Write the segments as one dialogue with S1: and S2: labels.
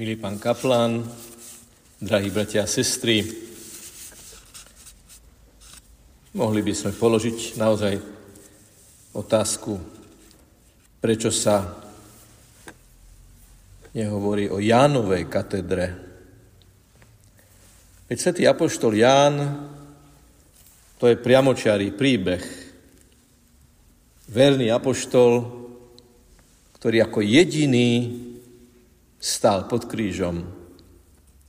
S1: Milý pán kaplán, drahí bratia a sestry, mohli by sme položiť naozaj otázku, prečo sa nehovorí o Jánovej katedre. Veď svätý apoštol Ján, to je priamočiarý príbeh. Verný apoštol, ktorý ako jediný stál pod krížom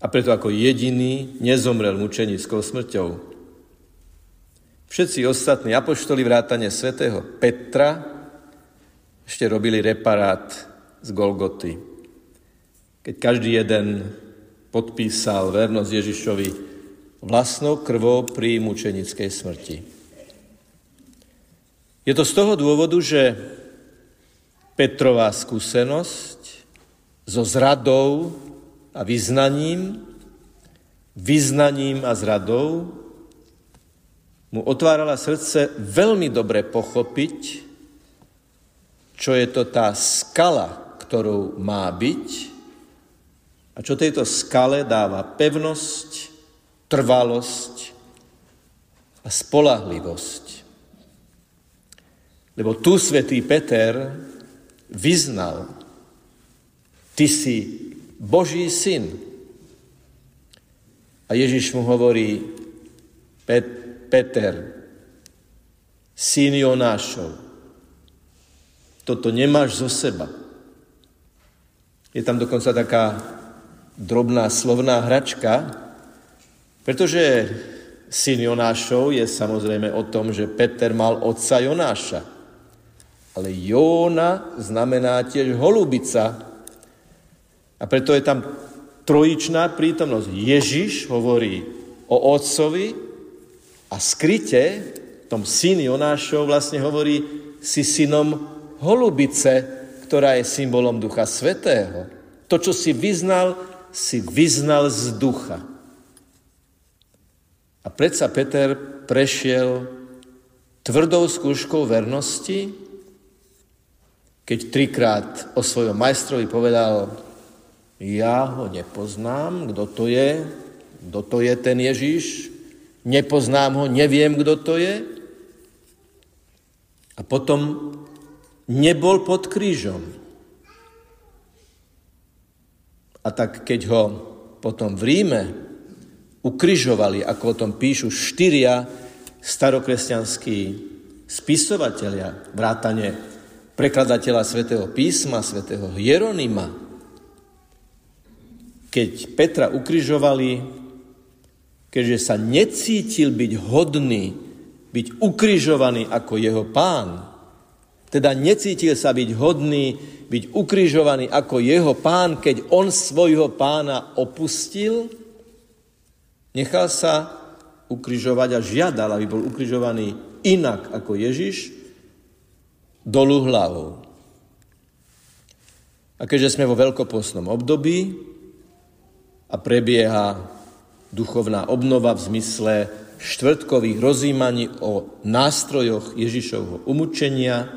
S1: a preto ako jediný nezomrel mučenickou smrťou. Všetci ostatní apoštoli vrátane svätého Petra ešte robili reparát z Golgoty. Keď každý jeden podpísal vernosť Ježišovi vlastnou krvou pri mučenickej smrti. Je to z toho dôvodu, že Petrová skúsenosť so zradou a vyznaním, vyznaním a zradou, mu otvárala srdce veľmi dobre pochopiť, čo je to tá skala, ktorou má byť a čo tejto skale dáva pevnosť, trvalosť a spolahlivosť. Lebo tu svätý Peter vyznal, ty si Boží syn. A Ježiš mu hovorí, Pet- Peter, syn Jonášov, toto nemáš zo seba. Je tam dokonca taká drobná slovná hračka, pretože syn Jonášov je samozrejme o tom, že Peter mal otca Jonáša. Ale Jóna znamená tiež holubica, a preto je tam trojičná prítomnosť. Ježiš hovorí o otcovi a skryte tom syn Jonášov vlastne hovorí si synom holubice, ktorá je symbolom Ducha Svetého. To, čo si vyznal, si vyznal z ducha. A predsa Peter prešiel tvrdou skúškou vernosti, keď trikrát o svojom majstrovi povedal, ja ho nepoznám, kto to je, kto to je ten Ježíš, nepoznám ho, neviem, kto to je. A potom nebol pod krížom. A tak keď ho potom v Ríme ukrižovali, ako o tom píšu štyria starokresťanskí spisovatelia, vrátane prekladateľa svätého písma, svätého Hieronima, keď Petra ukrižovali, keďže sa necítil byť hodný, byť ukrižovaný ako jeho pán, teda necítil sa byť hodný, byť ukrižovaný ako jeho pán, keď on svojho pána opustil, nechal sa ukrižovať a žiadal, aby bol ukrižovaný inak ako Ježiš, dolu hlavou. A keďže sme vo veľkopostnom období, a prebieha duchovná obnova v zmysle štvrtkových rozímaní o nástrojoch Ježišovho umúčenia.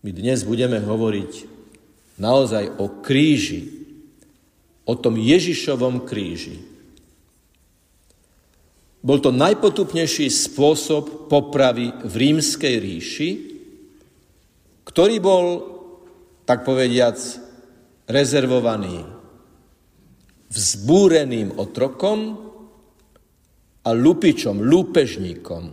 S1: My dnes budeme hovoriť naozaj o kríži, o tom Ježišovom kríži. Bol to najpotupnejší spôsob popravy v rímskej ríši, ktorý bol, tak povediac, rezervovaný vzbúreným otrokom a lupičom, lúpežníkom.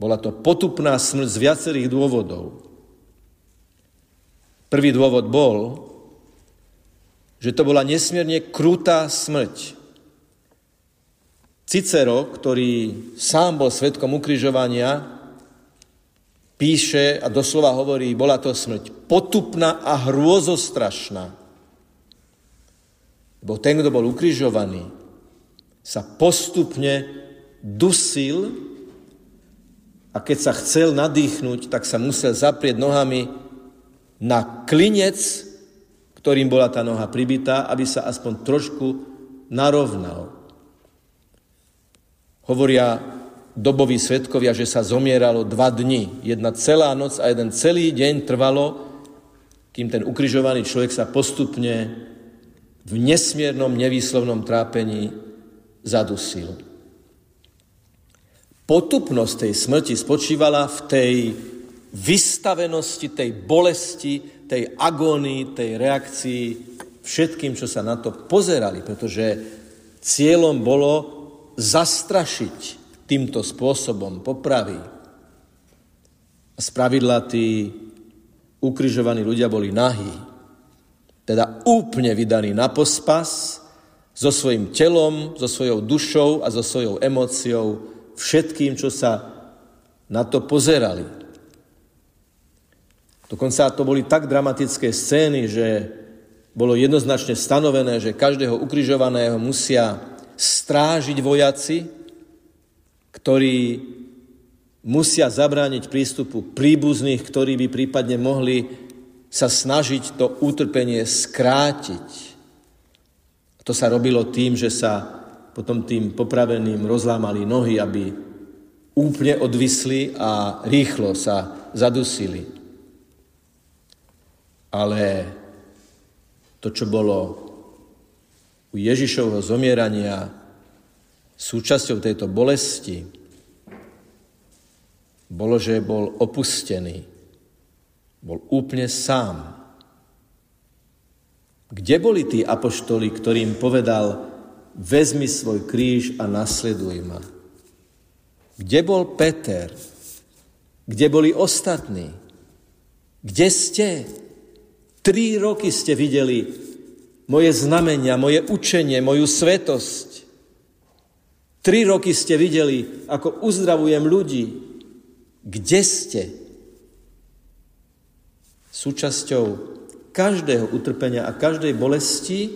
S1: Bola to potupná smrť z viacerých dôvodov. Prvý dôvod bol, že to bola nesmierne krutá smrť. Cicero, ktorý sám bol svetkom ukrižovania, píše a doslova hovorí, bola to smrť potupná a hrôzostrašná. Bo ten, kto bol ukrižovaný, sa postupne dusil a keď sa chcel nadýchnuť, tak sa musel zaprieť nohami na klinec, ktorým bola tá noha pribitá, aby sa aspoň trošku narovnal. Hovoria doboví svetkovia, že sa zomieralo dva dni. Jedna celá noc a jeden celý deň trvalo, kým ten ukrižovaný človek sa postupne v nesmiernom, nevýslovnom trápení zadusil. Potupnosť tej smrti spočívala v tej vystavenosti, tej bolesti, tej agónii, tej reakcii všetkým, čo sa na to pozerali, pretože cieľom bolo zastrašiť týmto spôsobom popravy. A spravidla tí ukrižovaní ľudia boli nahí, teda úplne vydaní na pospas, so svojim telom, so svojou dušou a so svojou emóciou, všetkým, čo sa na to pozerali. Dokonca to boli tak dramatické scény, že bolo jednoznačne stanovené, že každého ukrižovaného musia strážiť vojaci, ktorí musia zabrániť prístupu príbuzných, ktorí by prípadne mohli sa snažiť to utrpenie skrátiť. To sa robilo tým, že sa potom tým popraveným rozlámali nohy, aby úplne odvisli a rýchlo sa zadusili. Ale to, čo bolo u Ježišovho zomierania súčasťou tejto bolesti, bolo, že bol opustený. Bol úplne sám. Kde boli tí apoštoli, ktorým povedal, vezmi svoj kríž a nasleduj ma? Kde bol Peter? Kde boli ostatní? Kde ste? Tri roky ste videli moje znamenia, moje učenie, moju svetosť. Tri roky ste videli, ako uzdravujem ľudí. Kde ste? Súčasťou každého utrpenia a každej bolesti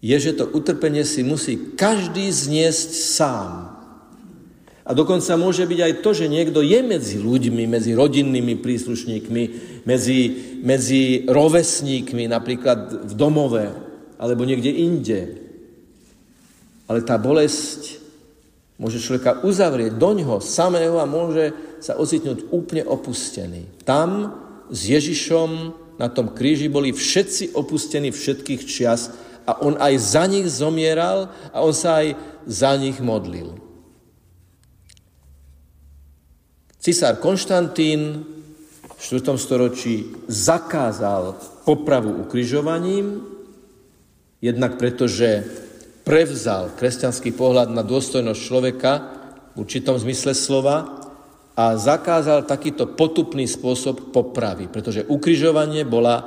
S1: je, že to utrpenie si musí každý zniesť sám. A dokonca môže byť aj to, že niekto je medzi ľuďmi, medzi rodinnými príslušníkmi, medzi, medzi rovesníkmi, napríklad v domove, alebo niekde inde. Ale tá bolesť môže človeka uzavrieť do ňoho samého a môže sa ocitnúť úplne opustený. Tam s Ježišom na tom kríži boli všetci opustení všetkých čias a on aj za nich zomieral a on sa aj za nich modlil. Cisár Konštantín v 4. storočí zakázal popravu ukrižovaním, jednak preto, že prevzal kresťanský pohľad na dôstojnosť človeka v určitom zmysle slova a zakázal takýto potupný spôsob popravy, pretože ukrižovanie bola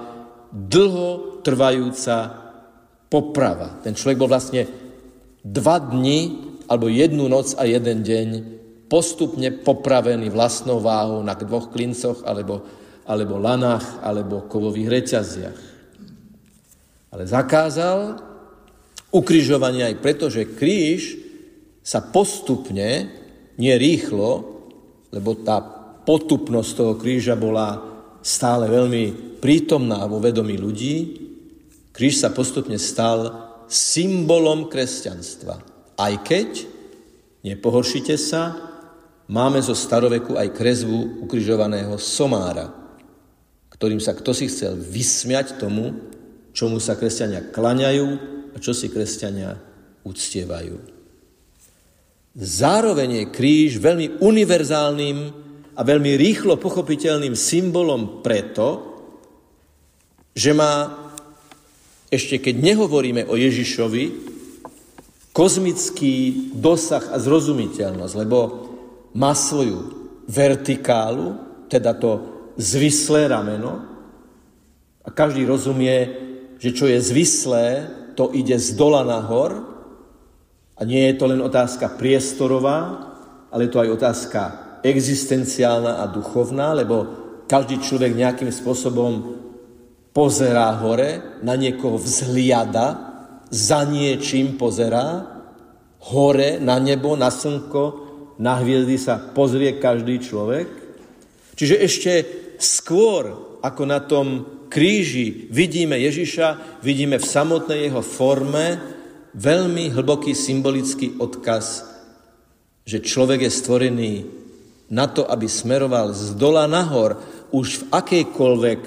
S1: dlho trvajúca poprava. Ten človek bol vlastne dva dni alebo jednu noc a jeden deň postupne popravený vlastnou váhou na dvoch klincoch alebo, alebo lanách alebo kovových reťaziach. Ale zakázal ukrižovanie aj preto, že kríž sa postupne, nie rýchlo, lebo tá potupnosť toho kríža bola stále veľmi prítomná vo vedomí ľudí, kríž sa postupne stal symbolom kresťanstva. Aj keď, nepohoršite sa, máme zo staroveku aj kresbu ukrižovaného somára, ktorým sa kto si chcel vysmiať tomu, čomu sa kresťania klaňajú a čo si kresťania uctievajú. Zároveň je kríž veľmi univerzálnym a veľmi rýchlo pochopiteľným symbolom preto, že má, ešte keď nehovoríme o Ježišovi, kozmický dosah a zrozumiteľnosť, lebo má svoju vertikálu, teda to zvislé rameno, a každý rozumie, že čo je zvislé, to ide z dola nahor, a nie je to len otázka priestorová, ale je to aj otázka existenciálna a duchovná, lebo každý človek nejakým spôsobom pozerá hore, na niekoho vzhliada, za niečím pozerá, hore, na nebo, na slnko, na hviezdy sa pozrie každý človek. Čiže ešte skôr, ako na tom kríži vidíme Ježiša, vidíme v samotnej jeho forme veľmi hlboký symbolický odkaz, že človek je stvorený na to, aby smeroval z dola nahor, už v akejkoľvek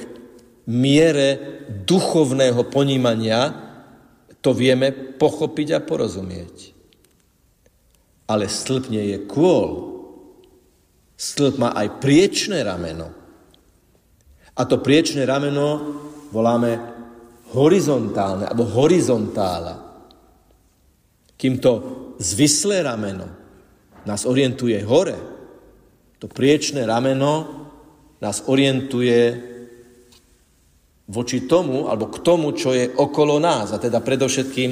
S1: miere duchovného ponímania to vieme pochopiť a porozumieť. Ale stĺp nie je kôl. Stĺp má aj priečné rameno. A to priečné rameno voláme horizontálne, alebo horizontála. Kým to zvislé rameno nás orientuje hore, to priečné rameno nás orientuje voči tomu, alebo k tomu, čo je okolo nás. A teda predovšetkým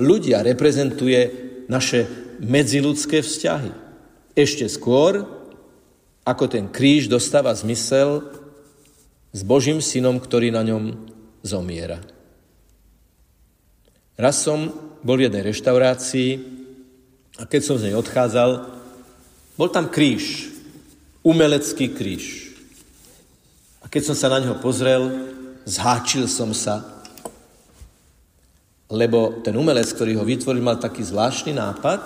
S1: ľudia reprezentuje naše medziludské vzťahy. Ešte skôr, ako ten kríž dostáva zmysel s Božím synom, ktorý na ňom zomiera. Raz som bol v jednej reštaurácii a keď som z nej odchádzal, bol tam kríž, umelecký kríž. A keď som sa na neho pozrel, zháčil som sa, lebo ten umelec, ktorý ho vytvoril, mal taký zvláštny nápad,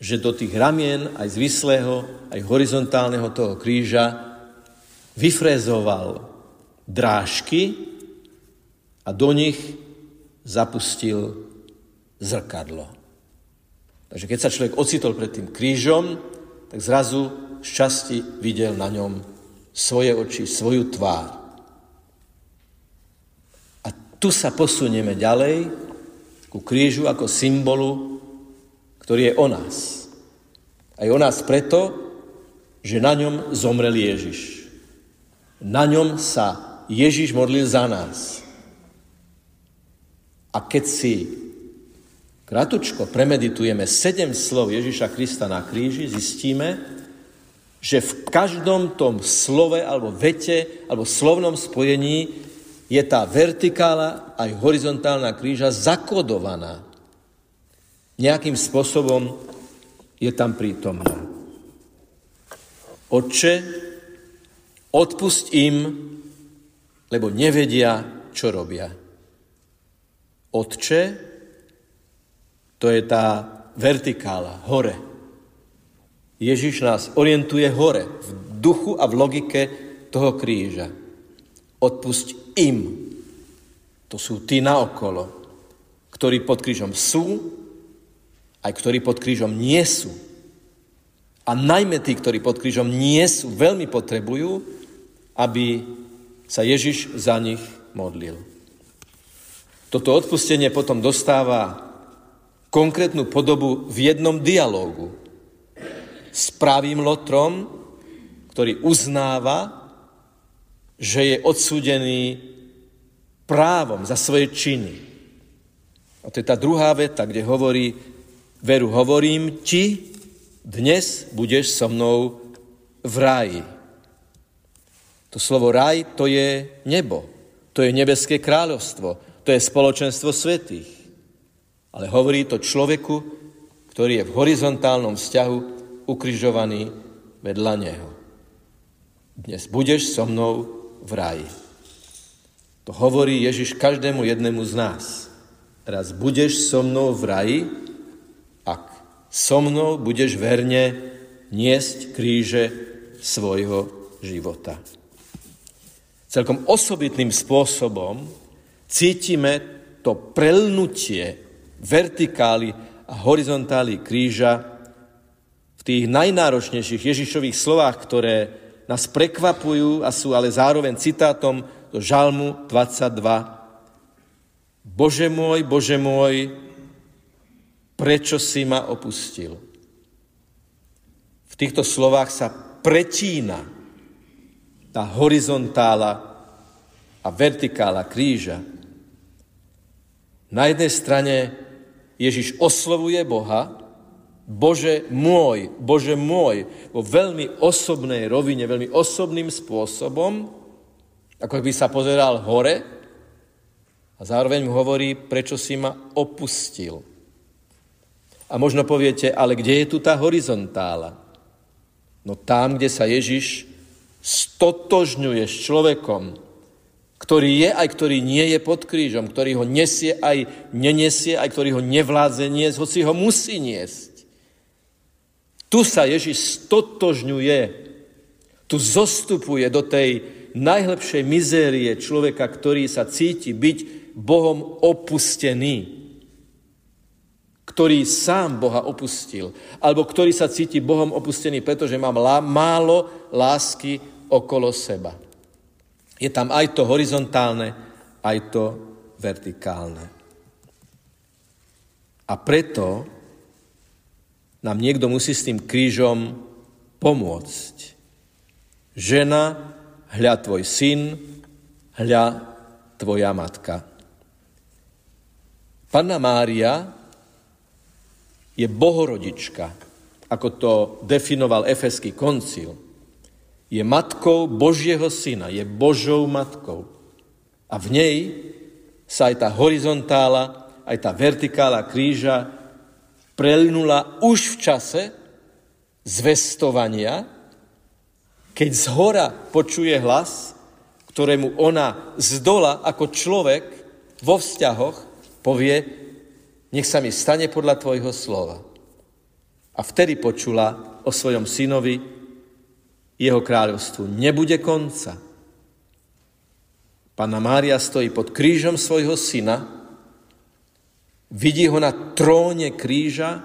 S1: že do tých ramien, aj zvislého, aj horizontálneho toho kríža, vyfrezoval drážky a do nich zapustil zrkadlo. Takže keď sa človek ocitol pred tým krížom, tak zrazu z časti videl na ňom svoje oči, svoju tvár tu sa posunieme ďalej ku krížu ako symbolu, ktorý je o nás. Aj o nás preto, že na ňom zomrel Ježiš. Na ňom sa Ježiš modlil za nás. A keď si kratučko premeditujeme sedem slov Ježiša Krista na kríži, zistíme, že v každom tom slove alebo vete alebo slovnom spojení je tá vertikála aj horizontálna kríža zakodovaná. Nejakým spôsobom je tam prítomná. Otče, odpusť im, lebo nevedia, čo robia. Otče, to je tá vertikála, hore. Ježiš nás orientuje hore, v duchu a v logike toho kríža. Odpusť im. To sú tí naokolo, ktorí pod krížom sú, aj ktorí pod krížom nie sú. A najmä tí, ktorí pod krížom nie sú, veľmi potrebujú, aby sa Ježiš za nich modlil. Toto odpustenie potom dostáva konkrétnu podobu v jednom dialógu s pravým lotrom, ktorý uznáva, že je odsúdený právom za svoje činy. A to je tá druhá veta, kde hovorí, veru hovorím ti, dnes budeš so mnou v ráji. To slovo raj to je nebo, to je nebeské kráľovstvo, to je spoločenstvo svetých. Ale hovorí to človeku, ktorý je v horizontálnom vzťahu ukrižovaný vedľa neho. Dnes budeš so mnou v ráji. To hovorí Ježiš každému jednému z nás. Raz budeš so mnou v raji, ak so mnou budeš verne niesť kríže svojho života. Celkom osobitným spôsobom cítime to prelnutie vertikály a horizontály kríža v tých najnáročnejších Ježišových slovách, ktoré nás prekvapujú a sú ale zároveň citátom do Žalmu 22. Bože môj, Bože môj, prečo si ma opustil? V týchto slovách sa pretína tá horizontála a vertikála kríža. Na jednej strane Ježiš oslovuje Boha, Bože môj, Bože môj, vo veľmi osobnej rovine, veľmi osobným spôsobom, ako by sa pozeral hore a zároveň mu hovorí, prečo si ma opustil. A možno poviete, ale kde je tu tá horizontála? No tam, kde sa Ježiš stotožňuje s človekom, ktorý je aj ktorý nie je pod krížom, ktorý ho nesie aj nenesie, aj ktorý ho nevládze niesť, hoci ho musí niesť. Tu sa Ježiš stotožňuje, tu zostupuje do tej najhlbšej mizérie človeka, ktorý sa cíti byť Bohom opustený, ktorý sám Boha opustil, alebo ktorý sa cíti Bohom opustený, pretože mám málo lásky okolo seba. Je tam aj to horizontálne, aj to vertikálne. A preto nám niekto musí s tým krížom pomôcť. Žena, hľa tvoj syn, hľa tvoja matka. Panna Mária je bohorodička, ako to definoval Efeský koncil. Je matkou Božieho syna, je Božou matkou. A v nej sa aj tá horizontála, aj tá vertikála kríža prelinula už v čase zvestovania, keď z hora počuje hlas, ktorému ona z dola ako človek vo vzťahoch povie, nech sa mi stane podľa tvojho slova. A vtedy počula o svojom synovi, jeho kráľovstvu nebude konca. Pána Mária stojí pod krížom svojho syna, Vidí ho na tróne kríža,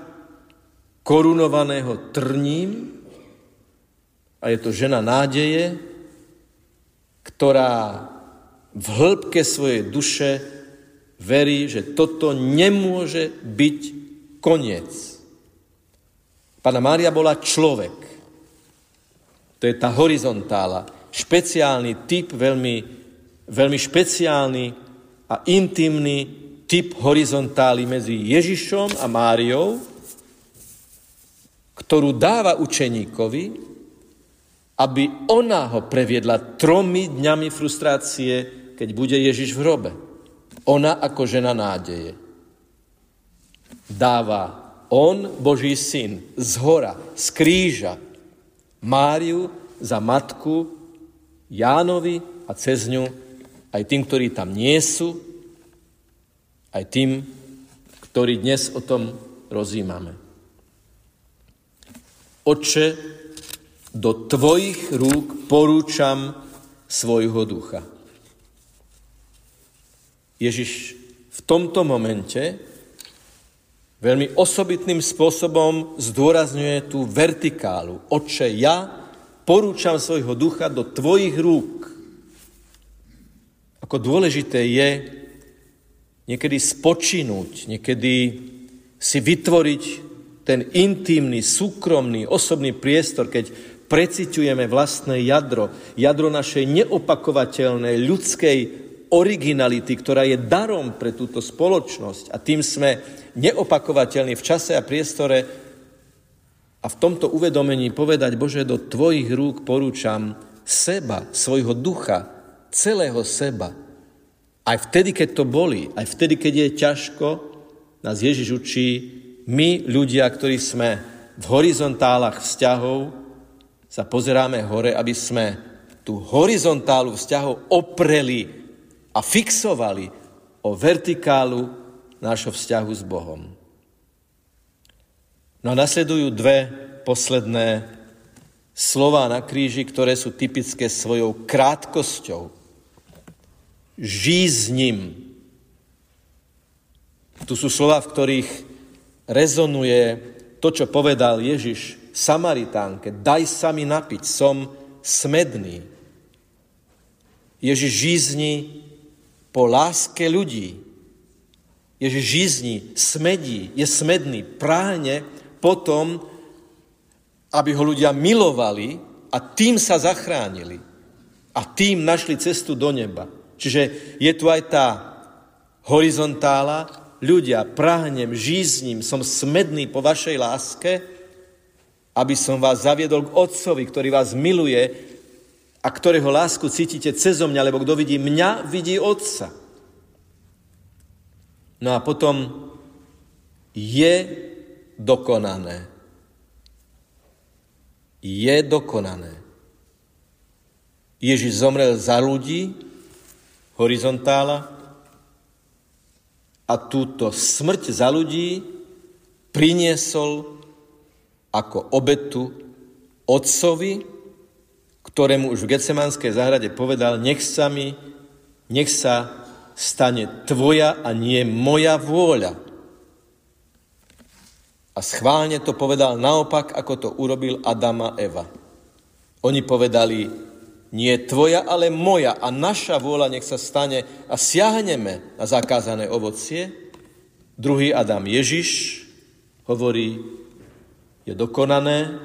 S1: korunovaného trním a je to žena nádeje, ktorá v hĺbke svojej duše verí, že toto nemôže byť koniec. Pána Mária bola človek. To je tá horizontála. Špeciálny typ, veľmi, veľmi špeciálny a intimný typ horizontály medzi Ježišom a Máriou, ktorú dáva učeníkovi, aby ona ho previedla tromi dňami frustrácie, keď bude Ježiš v hrobe. Ona ako žena nádeje. Dáva on, Boží syn, z hora, z kríža, Máriu za matku, Jánovi a cez ňu aj tým, ktorí tam nie sú, aj tým, ktorí dnes o tom rozímame. Oče, do tvojich rúk porúčam svojho ducha. Ježiš v tomto momente veľmi osobitným spôsobom zdôrazňuje tú vertikálu. Oče, ja porúčam svojho ducha do tvojich rúk. Ako dôležité je niekedy spočinúť, niekedy si vytvoriť ten intimný, súkromný, osobný priestor, keď preciťujeme vlastné jadro, jadro našej neopakovateľnej ľudskej originality, ktorá je darom pre túto spoločnosť. A tým sme neopakovateľní v čase a priestore. A v tomto uvedomení povedať, Bože, do Tvojich rúk porúčam seba, svojho ducha, celého seba, aj vtedy, keď to boli, aj vtedy, keď je ťažko, nás Ježiš učí, my, ľudia, ktorí sme v horizontálach vzťahov, sa pozeráme hore, aby sme tú horizontálu vzťahov opreli a fixovali o vertikálu nášho vzťahu s Bohom. No a nasledujú dve posledné slova na kríži, ktoré sú typické svojou krátkosťou žij s ním. Tu sú slova, v ktorých rezonuje to, čo povedal Ježiš Samaritánke. Daj sa mi napiť, som smedný. Ježiš žízni po láske ľudí. Ježiš žízni, smedí, je smedný, práhne potom, aby ho ľudia milovali a tým sa zachránili. A tým našli cestu do neba. Čiže je tu aj tá horizontála, ľudia, prahnem, žízním, som smedný po vašej láske, aby som vás zaviedol k Otcovi, ktorý vás miluje a ktorého lásku cítite cezo mňa, lebo kto vidí mňa, vidí Otca. No a potom je dokonané. Je dokonané. Ježiš zomrel za ľudí, horizontála a túto smrť za ľudí priniesol ako obetu otcovi, ktorému už v Getsemanskej záhrade povedal, nech sa mi, nech sa stane tvoja a nie moja vôľa. A schválne to povedal naopak, ako to urobil Adam a Eva. Oni povedali, nie tvoja, ale moja a naša vôľa nech sa stane a siahneme na zakázané ovocie. Druhý Adam Ježiš hovorí, je dokonané,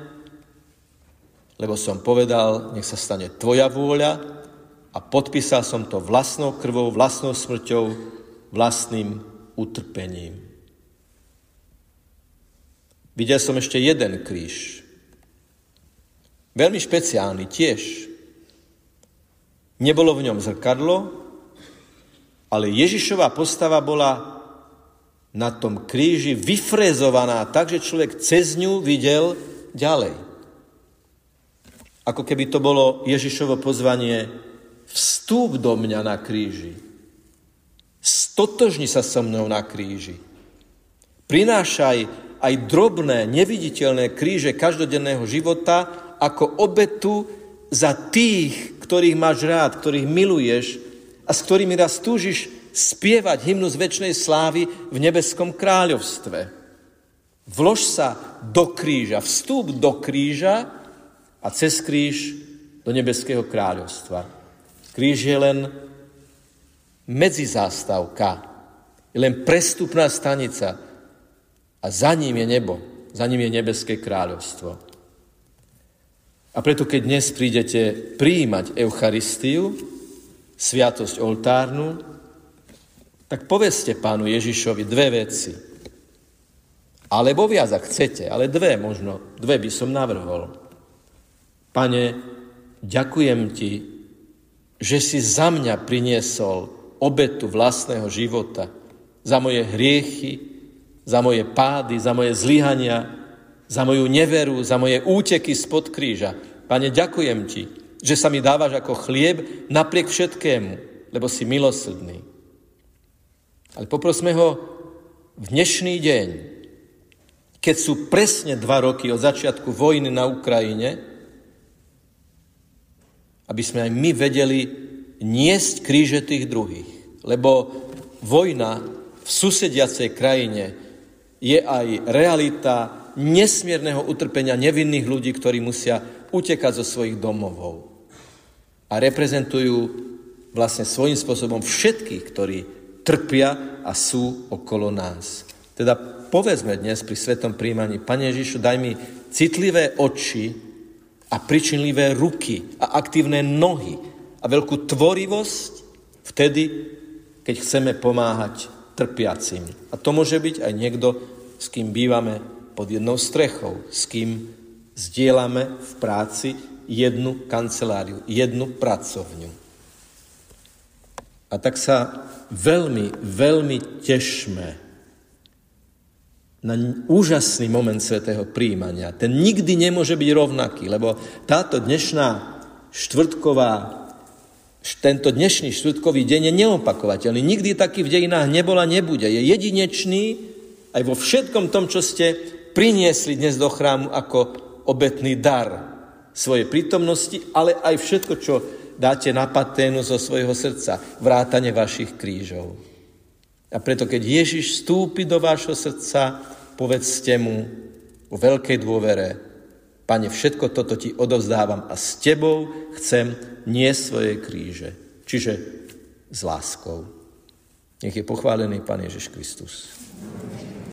S1: lebo som povedal, nech sa stane tvoja vôľa a podpísal som to vlastnou krvou, vlastnou smrťou, vlastným utrpením. Videl som ešte jeden kríž. Veľmi špeciálny tiež. Nebolo v ňom zrkadlo, ale Ježišová postava bola na tom kríži vyfrezovaná tak, že človek cez ňu videl ďalej. Ako keby to bolo Ježišovo pozvanie vstúp do mňa na kríži. Stotožni sa so mnou na kríži. Prinášaj aj drobné, neviditeľné kríže každodenného života ako obetu za tých, ktorých máš rád, ktorých miluješ a s ktorými raz túžiš spievať z väčšnej slávy v nebeskom kráľovstve. Vlož sa do kríža, vstúp do kríža a cez kríž do nebeského kráľovstva. Kríž je len medzizástavka, je len prestupná stanica a za ním je nebo, za ním je nebeské kráľovstvo. A preto, keď dnes prídete prijímať Eucharistiu, sviatosť oltárnu, tak povedzte pánu Ježišovi dve veci. Alebo viac, ak chcete, ale dve možno, dve by som navrhol. Pane, ďakujem ti, že si za mňa priniesol obetu vlastného života, za moje hriechy, za moje pády, za moje zlyhania, za moju neveru, za moje úteky spod kríža. Pane, ďakujem Ti, že sa mi dávaš ako chlieb napriek všetkému, lebo si milosrdný. Ale poprosme ho v dnešný deň, keď sú presne dva roky od začiatku vojny na Ukrajine, aby sme aj my vedeli niesť kríže tých druhých. Lebo vojna v susediacej krajine je aj realita nesmierneho utrpenia nevinných ľudí, ktorí musia utekať zo svojich domovov. A reprezentujú vlastne svojím spôsobom všetkých, ktorí trpia a sú okolo nás. Teda povedzme dnes pri svetom príjmaní, Pane Ježišu, daj mi citlivé oči a pričinlivé ruky a aktívne nohy a veľkú tvorivosť vtedy, keď chceme pomáhať trpiacim. A to môže byť aj niekto, s kým bývame pod jednou strechou, s kým zdieľame v práci jednu kanceláriu, jednu pracovňu. A tak sa veľmi, veľmi tešme na úžasný moment svetého príjmania. Ten nikdy nemôže byť rovnaký, lebo táto dnešná štvrtková tento dnešný štvrtkový deň je neopakovateľný. Nikdy taký v dejinách nebol a nebude. Je jedinečný aj vo všetkom tom, čo ste priniesli dnes do chrámu ako obetný dar svojej prítomnosti, ale aj všetko, čo dáte na paténu zo svojho srdca, vrátane vašich krížov. A preto, keď Ježiš vstúpi do vášho srdca, povedzte mu o veľkej dôvere, Pane, všetko toto ti odovzdávam a s tebou chcem nie svoje kríže. Čiže s láskou. Nech je pochválený Pán Ježiš Kristus.